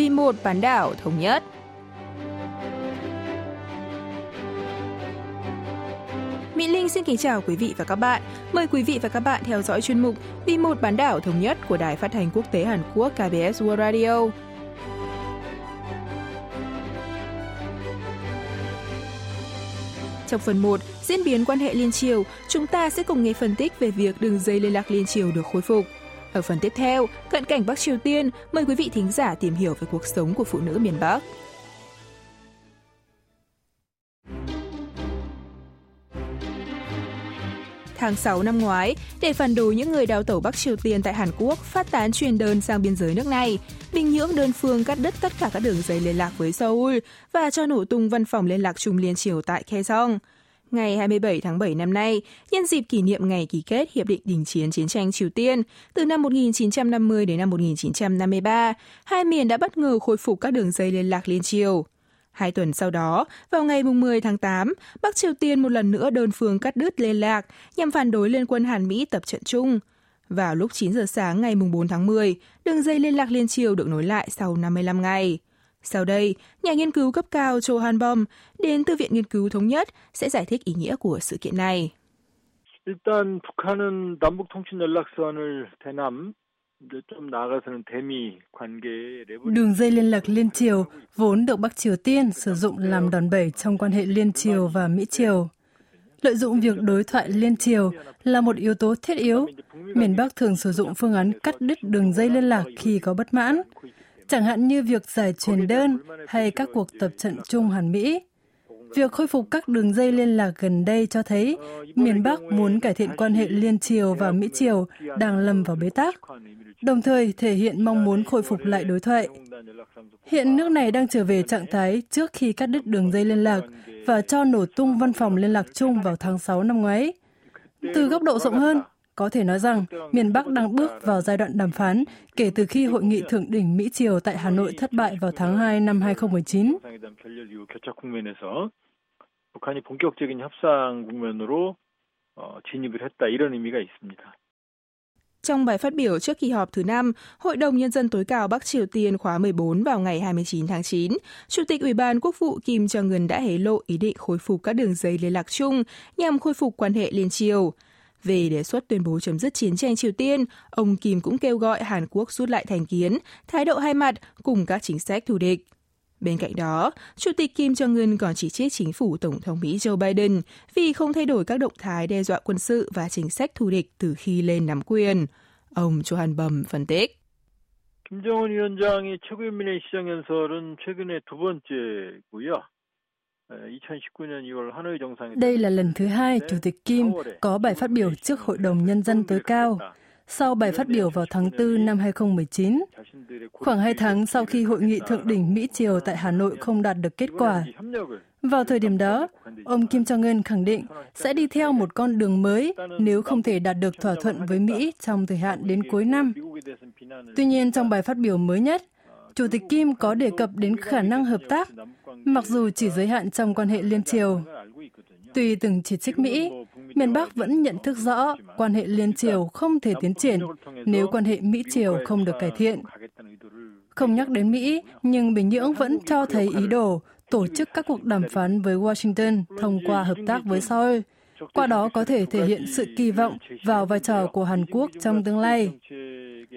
vì một bán đảo thống nhất. Mỹ Linh xin kính chào quý vị và các bạn. Mời quý vị và các bạn theo dõi chuyên mục Vì một bán đảo thống nhất của Đài Phát thanh Quốc tế Hàn Quốc KBS World Radio. Trong phần 1, diễn biến quan hệ liên triều, chúng ta sẽ cùng nghe phân tích về việc đường dây liên lạc liên triều được khôi phục. Ở phần tiếp theo, cận cảnh Bắc Triều Tiên, mời quý vị thính giả tìm hiểu về cuộc sống của phụ nữ miền Bắc. Tháng 6 năm ngoái, để phản đối những người đào tẩu Bắc Triều Tiên tại Hàn Quốc phát tán truyền đơn sang biên giới nước này, Bình Nhưỡng đơn phương cắt đứt tất cả các đường dây liên lạc với Seoul và cho nổ tung văn phòng liên lạc chung liên triều tại Kaesong. Ngày 27 tháng 7 năm nay, nhân dịp kỷ niệm ngày ký kết Hiệp định Đình chiến Chiến tranh Triều Tiên từ năm 1950 đến năm 1953, hai miền đã bất ngờ khôi phục các đường dây liên lạc liên triều. Hai tuần sau đó, vào ngày 10 tháng 8, Bắc Triều Tiên một lần nữa đơn phương cắt đứt liên lạc nhằm phản đối Liên quân Hàn Mỹ tập trận chung. Vào lúc 9 giờ sáng ngày 4 tháng 10, đường dây liên lạc liên triều được nối lại sau 55 ngày. Sau đây, nhà nghiên cứu cấp cao Cho Han Bom đến từ Viện Nghiên cứu Thống nhất sẽ giải thích ý nghĩa của sự kiện này. 일단 북한은 남북 통신 연락선을 대남 Đường dây liên lạc liên triều vốn được Bắc Triều Tiên sử dụng làm đòn bẩy trong quan hệ liên triều và Mỹ triều. Lợi dụng việc đối thoại liên triều là một yếu tố thiết yếu. Miền Bắc thường sử dụng phương án cắt đứt đường dây liên lạc khi có bất mãn, chẳng hạn như việc giải truyền đơn hay các cuộc tập trận chung Hàn Mỹ. Việc khôi phục các đường dây liên lạc gần đây cho thấy miền Bắc muốn cải thiện quan hệ liên triều và Mỹ triều đang lâm vào bế tắc đồng thời thể hiện mong muốn khôi phục lại đối thoại. Hiện nước này đang trở về trạng thái trước khi cắt đứt đường dây liên lạc và cho nổ tung văn phòng liên lạc chung vào tháng 6 năm ngoái. Từ góc độ rộng hơn, có thể nói rằng miền Bắc đang bước vào giai đoạn đàm phán kể từ khi hội nghị thượng đỉnh Mỹ-Triều tại Hà Nội thất bại vào tháng 2 năm 2019. 북한이 본격적인 협상 국면으로 진입을 했다 이런 의미가 있습니다. Trong bài phát biểu trước kỳ họp thứ năm, Hội đồng Nhân dân tối cao Bắc Triều Tiên khóa 14 vào ngày 29 tháng 9, Chủ tịch Ủy ban Quốc vụ Kim Jong-un đã hé lộ ý định khôi phục các đường dây liên lạc chung nhằm khôi phục quan hệ liên triều. Về đề xuất tuyên bố chấm dứt chiến tranh Triều Tiên, ông Kim cũng kêu gọi Hàn Quốc rút lại thành kiến, thái độ hai mặt cùng các chính sách thù địch. Bên cạnh đó, Chủ tịch Kim Jong-un còn chỉ trích chính phủ Tổng thống Mỹ Joe Biden vì không thay đổi các động thái đe dọa quân sự và chính sách thù địch từ khi lên nắm quyền. Ông Johan Bum phân tích. 김정은 위원장의 최고인민회 시정 연설은 최근에 두 번째고요. Đây là lần thứ hai Chủ tịch Kim có bài phát biểu trước Hội đồng Nhân dân tối cao sau bài phát biểu vào tháng 4 năm 2019. Khoảng hai tháng sau khi hội nghị thượng đỉnh Mỹ-Triều tại Hà Nội không đạt được kết quả. Vào thời điểm đó, ông Kim Jong-un khẳng định sẽ đi theo một con đường mới nếu không thể đạt được thỏa thuận với Mỹ trong thời hạn đến cuối năm. Tuy nhiên, trong bài phát biểu mới nhất, Chủ tịch Kim có đề cập đến khả năng hợp tác, mặc dù chỉ giới hạn trong quan hệ liên triều. Tuy từng chỉ trích Mỹ, miền Bắc vẫn nhận thức rõ quan hệ liên triều không thể tiến triển nếu quan hệ Mỹ-Triều không được cải thiện. Không nhắc đến Mỹ, nhưng Bình Nhưỡng vẫn cho thấy ý đồ tổ chức các cuộc đàm phán với Washington thông qua hợp tác với Seoul. Qua đó có thể thể hiện sự kỳ vọng vào vai trò của Hàn Quốc trong tương lai.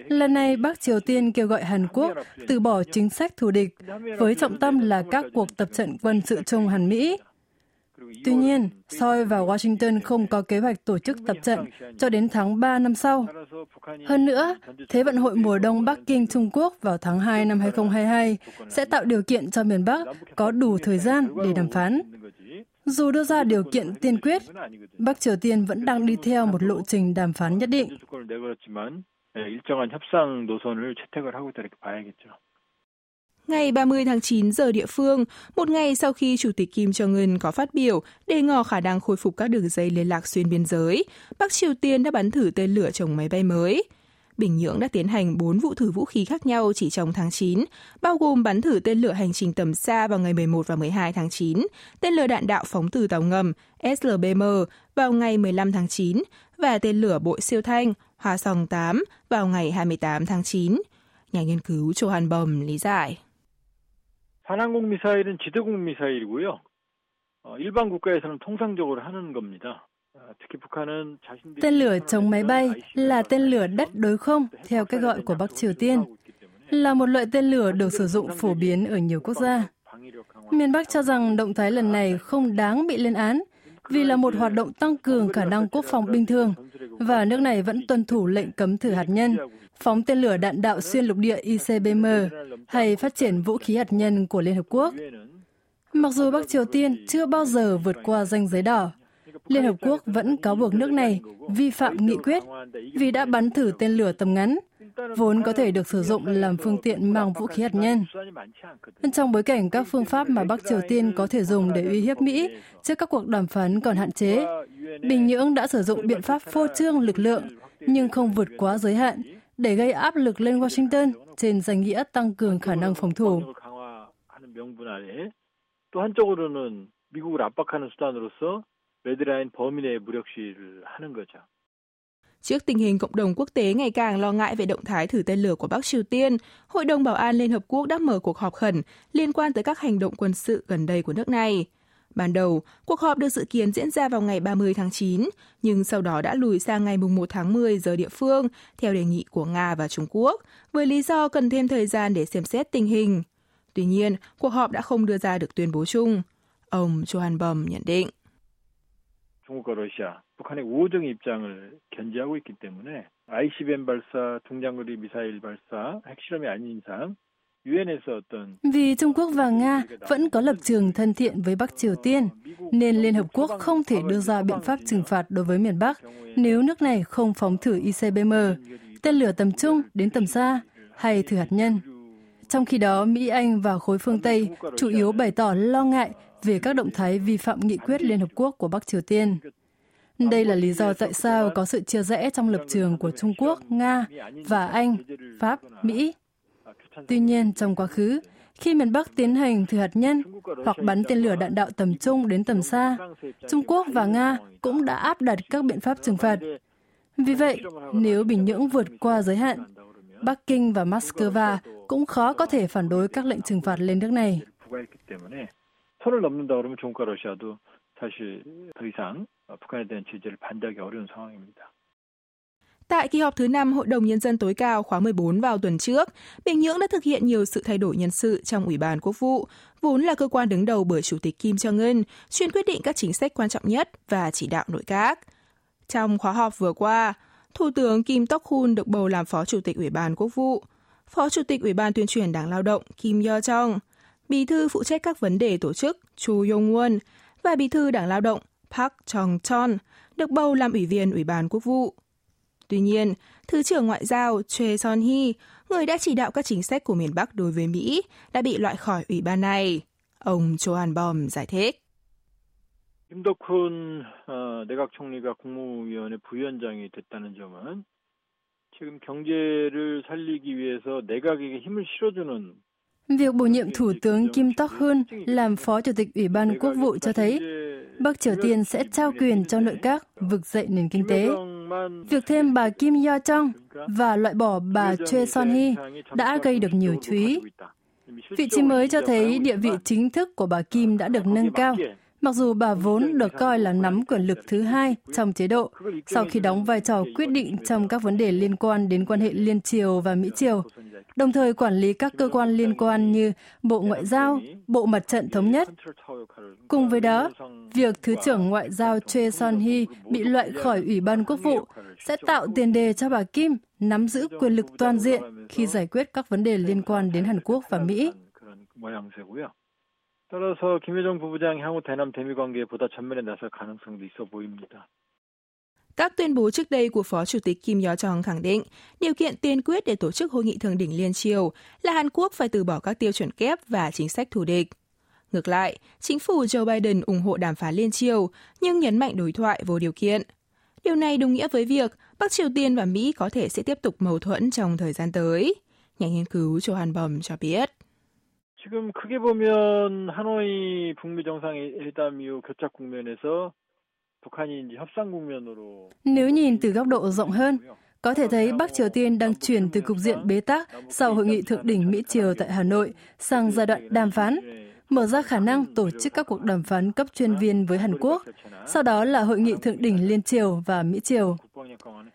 Lần này, Bắc Triều Tiên kêu gọi Hàn Quốc từ bỏ chính sách thù địch, với trọng tâm là các cuộc tập trận quân sự chung Hàn Mỹ. Tuy nhiên, Seoul và Washington không có kế hoạch tổ chức tập trận cho đến tháng 3 năm sau. Hơn nữa, Thế vận hội mùa đông Bắc Kinh Trung Quốc vào tháng 2 năm 2022 sẽ tạo điều kiện cho miền Bắc có đủ thời gian để đàm phán. Dù đưa ra điều kiện tiên quyết, Bắc Triều Tiên vẫn đang đi theo một lộ trình đàm phán nhất định. 일정한 협상 노선을 채택을 하고 있다 이렇게 봐야겠죠. Ngày 30 tháng 9 giờ địa phương, một ngày sau khi Chủ tịch Kim Jong-un có phát biểu đề ngỏ khả năng khôi phục các đường dây liên lạc xuyên biên giới, Bắc Triều Tiên đã bắn thử tên lửa chống máy bay mới. Bình Nhưỡng đã tiến hành 4 vụ thử vũ khí khác nhau chỉ trong tháng 9, bao gồm bắn thử tên lửa hành trình tầm xa vào ngày 11 và 12 tháng 9, tên lửa đạn đạo phóng từ tàu ngầm SLBM vào ngày 15 tháng 9 và tên lửa bội siêu thanh Hoa Song 8 vào ngày 28 tháng 9. Nhà nghiên cứu Cho Han Bom lý giải. 반항공 미사일은 지대공 미사일이고요. 일반 국가에서는 통상적으로 하는 겁니다. Tên lửa chống máy bay là tên lửa đất đối không, theo cách gọi của Bắc Triều Tiên, là một loại tên lửa được sử dụng phổ biến ở nhiều quốc gia. Miền Bắc cho rằng động thái lần này không đáng bị lên án vì là một hoạt động tăng cường khả năng quốc phòng bình thường và nước này vẫn tuân thủ lệnh cấm thử hạt nhân, phóng tên lửa đạn đạo xuyên lục địa ICBM hay phát triển vũ khí hạt nhân của Liên Hợp Quốc. Mặc dù Bắc Triều Tiên chưa bao giờ vượt qua ranh giới đỏ, Liên Hợp Quốc vẫn cáo buộc nước này vi phạm nghị quyết vì đã bắn thử tên lửa tầm ngắn, vốn có thể được sử dụng làm phương tiện mang vũ khí hạt nhân. Trong bối cảnh các phương pháp mà Bắc Triều Tiên có thể dùng để uy hiếp Mỹ trước các cuộc đàm phán còn hạn chế, Bình Nhưỡng đã sử dụng biện pháp phô trương lực lượng nhưng không vượt quá giới hạn để gây áp lực lên Washington trên danh nghĩa tăng cường khả năng phòng thủ. 또 한쪽으로는 미국을 압박하는 수단으로서 레드라인 범위 내 무력 시위를 하는 거죠. Trước tình hình cộng đồng quốc tế ngày càng lo ngại về động thái thử tên lửa của Bắc Triều Tiên, Hội đồng Bảo an Liên Hợp Quốc đã mở cuộc họp khẩn liên quan tới các hành động quân sự gần đây của nước này. Ban đầu, cuộc họp được dự kiến diễn ra vào ngày 30 tháng 9, nhưng sau đó đã lùi sang ngày 1 tháng 10 giờ địa phương, theo đề nghị của Nga và Trung Quốc, với lý do cần thêm thời gian để xem xét tình hình. Tuy nhiên, cuộc họp đã không đưa ra được tuyên bố chung. Ông Johan Bum nhận định. 중국과 러시아, 북한의 우호적 입장을 견지하고 있기 때문에 ICBM 발사, 중장거리 미사일 발사, 핵실험이 아닌 이상 Vì Trung Quốc và Nga vẫn có lập trường thân thiện với Bắc Triều Tiên, nên Liên Hợp Quốc không thể đưa ra biện pháp trừng phạt đối với miền Bắc nếu nước này không phóng thử ICBM, tên lửa tầm trung đến tầm xa hay thử hạt nhân. Trong khi đó, Mỹ, Anh và khối phương Tây chủ yếu bày tỏ lo ngại về các động thái vi phạm nghị quyết Liên Hợp Quốc của Bắc Triều Tiên. Đây là lý do tại sao có sự chia rẽ trong lập trường của Trung Quốc, Nga và Anh, Pháp, Mỹ. Tuy nhiên, trong quá khứ, khi miền Bắc tiến hành thử hạt nhân hoặc bắn tên lửa đạn đạo tầm trung đến tầm xa, Trung Quốc và Nga cũng đã áp đặt các biện pháp trừng phạt. Vì vậy, nếu Bình Nhưỡng vượt qua giới hạn, Bắc Kinh và Moscow cũng khó có thể phản đối các lệnh trừng phạt lên nước này. Tại kỳ họp thứ 5 Hội đồng Nhân dân tối cao khóa 14 vào tuần trước, Bình Nhưỡng đã thực hiện nhiều sự thay đổi nhân sự trong Ủy ban Quốc vụ, vốn là cơ quan đứng đầu bởi Chủ tịch Kim Jong-un, chuyên quyết định các chính sách quan trọng nhất và chỉ đạo nội các. Trong khóa họp vừa qua, Thủ tướng Kim Tok-hun được bầu làm Phó Chủ tịch Ủy ban Quốc vụ, Phó Chủ tịch Ủy ban Tuyên truyền Đảng Lao động Kim Yo Chong, Bí thư phụ trách các vấn đề tổ chức Chu Yong-won và Bí thư Đảng Lao động Park Jong-chon được bầu làm Ủy viên Ủy ban Quốc vụ. Tuy nhiên, Thứ trưởng Ngoại giao Choi Son-hee, người đã chỉ đạo các chính sách của miền Bắc đối với Mỹ, đã bị loại khỏi ủy ban này. Ông Cho An Bom giải thích. 김덕훈 어, 내각 총리가 국무위원회 부위원장이 됐다는 점은 지금 경제를 살리기 위해서 내각에게 힘을 실어주는 Việc bổ nhiệm Thủ tướng Kim Tok Hun làm Phó Chủ tịch Ủy ban Quốc vụ cho thấy Bắc Triều Tiên sẽ trao quyền cho nội các vực dậy nền kinh tế. Việc thêm bà Kim Yo Chong và loại bỏ bà Choi Son Hee đã gây được nhiều chú ý. Vị trí mới cho thấy địa vị chính thức của bà Kim đã được nâng cao mặc dù bà vốn được coi là nắm quyền lực thứ hai trong chế độ, sau khi đóng vai trò quyết định trong các vấn đề liên quan đến quan hệ liên triều và Mỹ triều, đồng thời quản lý các cơ quan liên quan như Bộ Ngoại giao, Bộ Mặt trận Thống nhất. Cùng với đó, việc Thứ trưởng Ngoại giao Choi Son-hee bị loại khỏi Ủy ban Quốc vụ sẽ tạo tiền đề cho bà Kim nắm giữ quyền lực toàn diện khi giải quyết các vấn đề liên quan đến Hàn Quốc và Mỹ. 따라서 김여정 부부장 향후 대남 대미 관계에 보다 전면에 나설 가능성도 있어 보입니다. Các tuyên bố trước đây của Phó Chủ tịch Kim Yo Jong khẳng định điều kiện tiên quyết để tổ chức hội nghị thượng đỉnh liên triều là Hàn Quốc phải từ bỏ các tiêu chuẩn kép và chính sách thù địch. Ngược lại, chính phủ Joe Biden ủng hộ đàm phán liên triều nhưng nhấn mạnh đối thoại vô điều kiện. Điều này đồng nghĩa với việc Bắc Triều Tiên và Mỹ có thể sẽ tiếp tục mâu thuẫn trong thời gian tới. Nhà nghiên cứu Johan Bom cho biết. 지금 크게 보면 하노이 북미 정상회담 이후 교착 국면에서 북한이 이제 협상 국면으로 Nếu nhìn từ góc độ rộng hơn, Có thể thấy Bắc Triều Tiên đang chuyển từ cục diện bế tắc sau hội nghị thượng đỉnh Mỹ-Triều tại Hà Nội sang giai đoạn đàm phán, mở ra khả năng tổ chức các cuộc đàm phán cấp chuyên viên với Hàn Quốc, sau đó là hội nghị thượng đỉnh Liên Triều và Mỹ-Triều.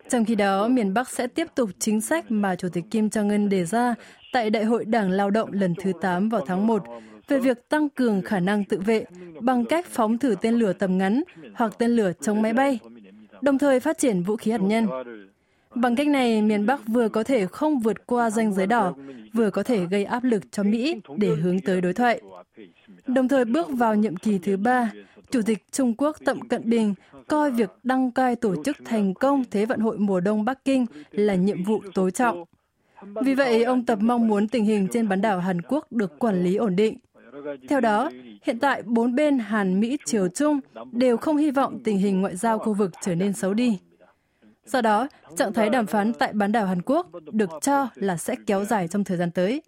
Trong khi đó, miền Bắc sẽ tiếp tục chính sách mà Chủ tịch Kim Jong-un đề ra tại Đại hội Đảng Lao động lần thứ 8 vào tháng 1 về việc tăng cường khả năng tự vệ bằng cách phóng thử tên lửa tầm ngắn hoặc tên lửa chống máy bay, đồng thời phát triển vũ khí hạt nhân. Bằng cách này, miền Bắc vừa có thể không vượt qua ranh giới đỏ, vừa có thể gây áp lực cho Mỹ để hướng tới đối thoại. Đồng thời bước vào nhiệm kỳ thứ ba, Chủ tịch Trung Quốc Tập Cận Bình coi việc đăng cai tổ chức thành công Thế vận hội mùa đông Bắc Kinh là nhiệm vụ tối trọng. Vì vậy, ông Tập mong muốn tình hình trên bán đảo Hàn Quốc được quản lý ổn định. Theo đó, hiện tại bốn bên Hàn, Mỹ, Triều, Trung đều không hy vọng tình hình ngoại giao khu vực trở nên xấu đi. Do đó, trạng thái đàm phán tại bán đảo Hàn Quốc được cho là sẽ kéo dài trong thời gian tới.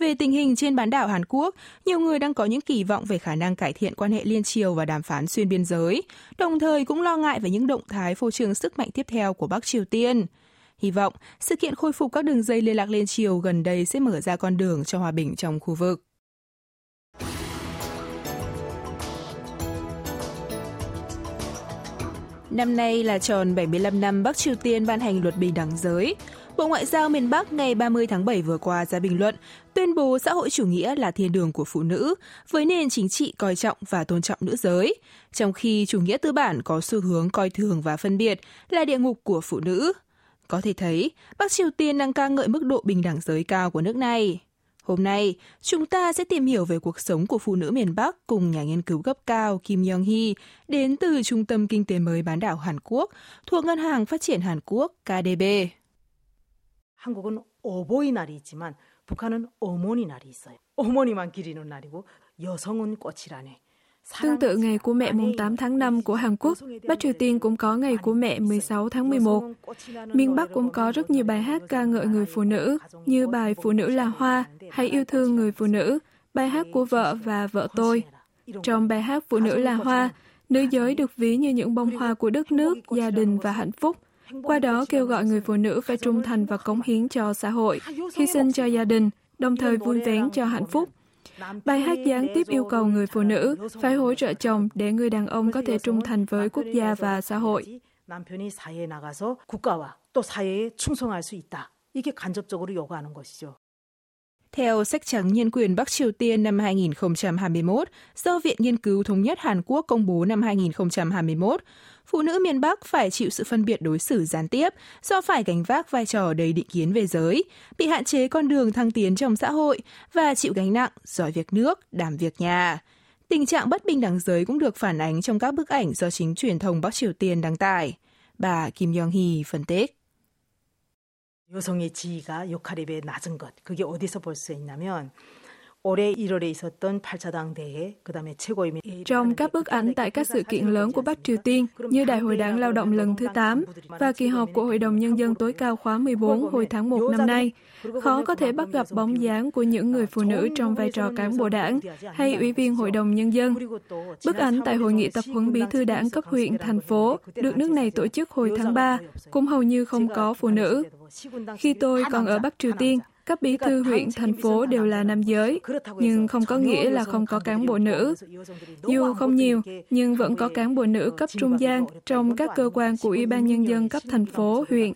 Về tình hình trên bán đảo Hàn Quốc, nhiều người đang có những kỳ vọng về khả năng cải thiện quan hệ liên triều và đàm phán xuyên biên giới, đồng thời cũng lo ngại về những động thái phô trương sức mạnh tiếp theo của Bắc Triều Tiên. Hy vọng sự kiện khôi phục các đường dây liên lạc liên triều gần đây sẽ mở ra con đường cho hòa bình trong khu vực. Năm nay là tròn 75 năm Bắc Triều Tiên ban hành luật bình đẳng giới. Bộ Ngoại giao miền Bắc ngày 30 tháng 7 vừa qua ra bình luận, tuyên bố xã hội chủ nghĩa là thiên đường của phụ nữ, với nền chính trị coi trọng và tôn trọng nữ giới, trong khi chủ nghĩa tư bản có xu hướng coi thường và phân biệt là địa ngục của phụ nữ. Có thể thấy, Bắc Triều Tiên đang ca ngợi mức độ bình đẳng giới cao của nước này. Hôm nay, chúng ta sẽ tìm hiểu về cuộc sống của phụ nữ miền Bắc cùng nhà nghiên cứu cấp cao Kim Yong Hee đến từ Trung tâm Kinh tế mới bán đảo Hàn Quốc thuộc Ngân hàng Phát triển Hàn Quốc KDB. 한국은 어버이 날이 있지만 북한은 어머니 날이 있어요. 어머니만 기리는 날이고 여성은 꽃이라네. Tương tự ngày của mẹ mùng 8 tháng 5 của Hàn Quốc, Bắc Triều Tiên cũng có ngày của mẹ 16 tháng 11. Miền Bắc cũng có rất nhiều bài hát ca ngợi người phụ nữ, như bài Phụ nữ là hoa, hay yêu thương người phụ nữ, bài hát của vợ và vợ tôi. Trong bài hát Phụ nữ là hoa, nữ giới được ví như những bông hoa của đất nước, gia đình và hạnh phúc. Qua đó kêu gọi người phụ nữ phải trung thành và cống hiến cho xã hội, hy sinh cho gia đình, đồng thời vui vẻ cho hạnh phúc. Bài hát gián tiếp yêu cầu người phụ nữ phải hỗ trợ chồng để người đàn ông có thể trung thành với quốc gia và xã hội. 남편이 사회에 나가서 국가와 또 사회에 충성할 수 있다. 이게 간접적으로 요구하는 것이죠. Theo sách trắng nhân quyền Bắc Triều Tiên năm 2021 do Viện Nghiên cứu Thống nhất Hàn Quốc công bố năm 2021, phụ nữ miền Bắc phải chịu sự phân biệt đối xử gián tiếp do phải gánh vác vai trò đầy định kiến về giới, bị hạn chế con đường thăng tiến trong xã hội và chịu gánh nặng giỏi việc nước, đảm việc nhà. Tình trạng bất bình đẳng giới cũng được phản ánh trong các bức ảnh do chính truyền thông Bắc Triều Tiên đăng tải. Bà Kim Yong-hee phân tích. 여성의 지위가 역할에 낮은 것. 그게 어디서 볼 수 있냐면 trong các bức ảnh tại các sự kiện lớn của Bắc Triều Tiên như Đại hội đảng lao động lần thứ 8 và kỳ họp của Hội đồng Nhân dân tối cao khóa 14 hồi tháng 1 năm nay, khó có thể bắt gặp bóng dáng của những người phụ nữ trong vai trò cán bộ đảng hay ủy viên Hội đồng Nhân dân. Bức ảnh tại hội nghị tập huấn bí thư đảng cấp huyện, thành phố. được nước này tổ chức hồi tháng 3 cũng hầu như không có phụ nữ. Khi tôi còn ở Bắc Triều Tiên, các bí thư huyện, thành phố đều là nam giới, nhưng không có nghĩa là không có cán bộ nữ. Dù không nhiều, nhưng vẫn có cán bộ nữ cấp trung gian trong các cơ quan của Ủy ban Nhân dân cấp thành phố, huyện.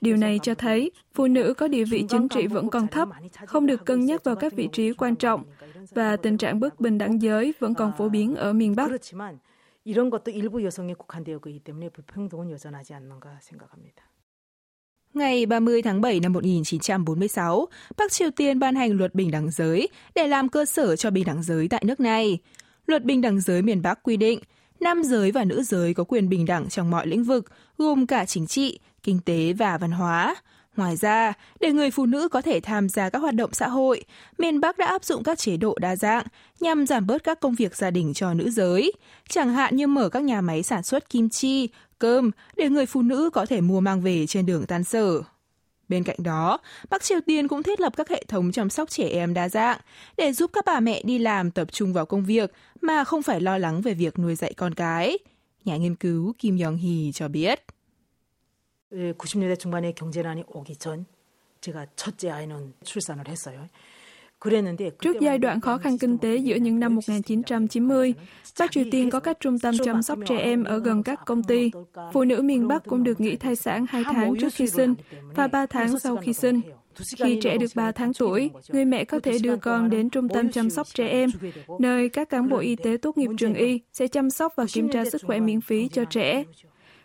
Điều này cho thấy phụ nữ có địa vị chính trị vẫn còn thấp, không được cân nhắc vào các vị trí quan trọng, và tình trạng bất bình đẳng giới vẫn còn phổ biến ở miền Bắc. 이런 것도 일부 여성에 국한되어 있기 때문에 불평등은 여전하지 않는가 생각합니다. Ngày 30 tháng 7 năm 1946, Bắc Triều Tiên ban hành luật bình đẳng giới để làm cơ sở cho bình đẳng giới tại nước này. Luật bình đẳng giới miền Bắc quy định, nam giới và nữ giới có quyền bình đẳng trong mọi lĩnh vực, gồm cả chính trị, kinh tế và văn hóa. Ngoài ra, để người phụ nữ có thể tham gia các hoạt động xã hội, miền Bắc đã áp dụng các chế độ đa dạng nhằm giảm bớt các công việc gia đình cho nữ giới, chẳng hạn như mở các nhà máy sản xuất kim chi, cơm để người phụ nữ có thể mua mang về trên đường tan sở. Bên cạnh đó, Bắc Triều Tiên cũng thiết lập các hệ thống chăm sóc trẻ em đa dạng để giúp các bà mẹ đi làm tập trung vào công việc mà không phải lo lắng về việc nuôi dạy con cái. Nhà nghiên cứu Kim Yong-hee cho biết. 90년대 중반에 경제난이 오기 전 제가 첫째 아이는 출산을 했어요. Trước giai đoạn khó khăn kinh tế giữa những năm 1990, Bắc Triều Tiên có các trung tâm chăm sóc trẻ em ở gần các công ty. Phụ nữ miền Bắc cũng được nghỉ thai sản 2 tháng trước khi sinh và 3 tháng sau khi sinh. Khi trẻ được 3 tháng tuổi, người mẹ có thể đưa con đến trung tâm chăm sóc trẻ em, nơi các cán bộ y tế tốt nghiệp trường y sẽ chăm sóc và kiểm tra sức khỏe miễn phí cho trẻ.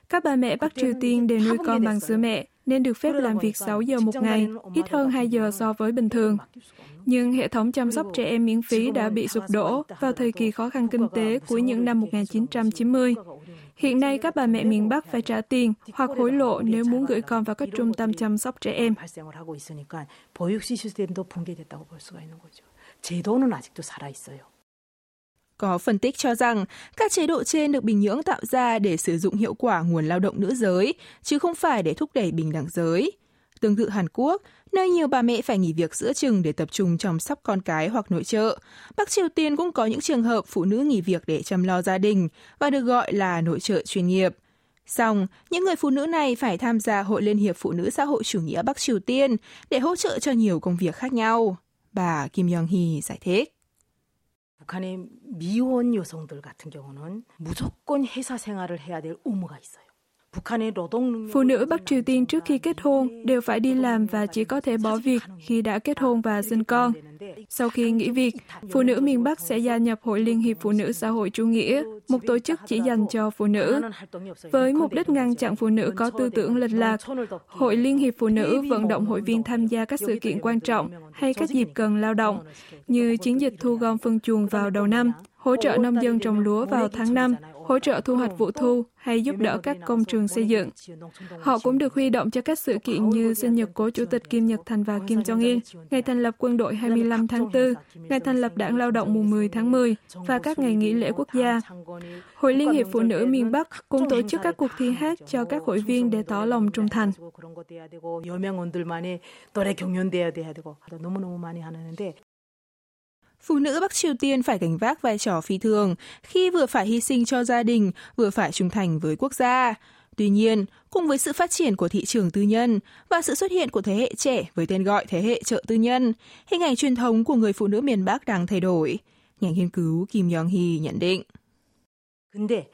Các bà mẹ Bắc Triều Tiên đều nuôi con bằng sữa mẹ, nên được phép làm việc 6 giờ một ngày, ít hơn 2 giờ so với bình thường. Nhưng hệ thống chăm sóc trẻ em miễn phí đã bị sụp đổ vào thời kỳ khó khăn kinh tế cuối những năm 1990. Hiện nay các bà mẹ miền Bắc phải trả tiền hoặc hối lộ nếu muốn gửi con vào các trung tâm chăm sóc trẻ em. Có phân tích cho rằng các chế độ trên được Bình Nhưỡng tạo ra để sử dụng hiệu quả nguồn lao động nữ giới, chứ không phải để thúc đẩy bình đẳng giới. Tương tự Hàn Quốc, nơi nhiều bà mẹ phải nghỉ việc giữa chừng để tập trung chăm sóc con cái hoặc nội trợ. Bắc Triều Tiên cũng có những trường hợp phụ nữ nghỉ việc để chăm lo gia đình và được gọi là nội trợ chuyên nghiệp. Xong, những người phụ nữ này phải tham gia Hội Liên hiệp Phụ nữ Xã hội Chủ nghĩa Bắc Triều Tiên để hỗ trợ cho nhiều công việc khác nhau. Bà Kim Yong-hee giải thích. 북한의 미혼 여성들 같은 경우는 무조건 회사 생활을 해야 될 의무가 있어요. Phụ nữ Bắc Triều Tiên trước khi kết hôn đều phải đi làm và chỉ có thể bỏ việc khi đã kết hôn và sinh con. Sau khi nghỉ việc, phụ nữ miền Bắc sẽ gia nhập Hội Liên hiệp Phụ nữ Xã hội Chủ nghĩa, một tổ chức chỉ dành cho phụ nữ. Với mục đích ngăn chặn phụ nữ có tư tưởng lệch lạc, Hội Liên hiệp Phụ nữ vận động hội viên tham gia các sự kiện quan trọng hay các dịp cần lao động, như chiến dịch thu gom phân chuồng vào đầu năm, hỗ trợ nông dân trồng lúa vào tháng 5, hỗ trợ thu hoạch vụ thu hay giúp đỡ các công trường xây dựng. Họ cũng được huy động cho các sự kiện như sinh nhật cố Chủ tịch Kim Nhật Thành và Kim Jong-un, ngày thành lập quân đội 25 tháng 4, ngày thành lập Đảng Lao động mùng 10 tháng 10 và các ngày nghỉ lễ quốc gia. Hội Liên hiệp Phụ nữ miền Bắc cũng tổ chức các cuộc thi hát cho các hội viên để tỏ lòng trung thành. Phụ nữ Bắc Triều Tiên phải gánh vác vai trò phi thường khi vừa phải hy sinh cho gia đình, vừa phải trung thành với quốc gia. Tuy nhiên, cùng với sự phát triển của thị trường tư nhân và sự xuất hiện của thế hệ trẻ với tên gọi thế hệ chợ tư nhân, hình ảnh truyền thống của người phụ nữ miền Bắc đang thay đổi. Nhà nghiên cứu Kim Yong-hee nhận định. 근데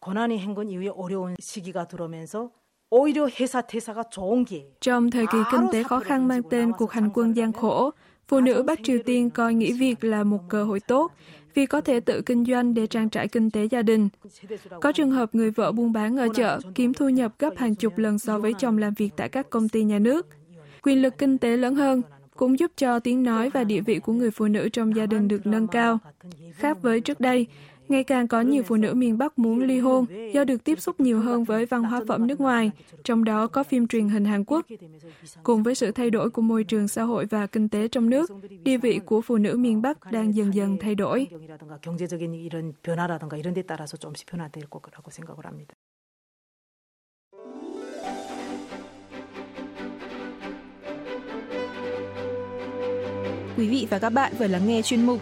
고난의 행군 이후에 어려운 시기가 들어오면서 오히려 회사 퇴사가 좋은 기회예요. Trong thời kỳ kinh tế khó khăn mang tên cuộc hành quân gian khổ, Phụ nữ Bắc Triều Tiên coi nghỉ việc là một cơ hội tốt vì có thể tự kinh doanh để trang trải kinh tế gia đình. Có trường hợp người vợ buôn bán ở chợ kiếm thu nhập gấp hàng chục lần so với chồng làm việc tại các công ty nhà nước. Quyền lực kinh tế lớn hơn cũng giúp cho tiếng nói và địa vị của người phụ nữ trong gia đình được nâng cao. Khác với trước đây, Ngày càng có nhiều phụ nữ miền Bắc muốn ly hôn do được tiếp xúc nhiều hơn với văn hóa phẩm nước ngoài, trong đó có phim truyền hình Hàn Quốc. Cùng với sự thay đổi của môi trường xã hội và kinh tế trong nước, địa vị của phụ nữ miền Bắc đang dần dần thay đổi. Quý vị và các bạn vừa lắng nghe chuyên mục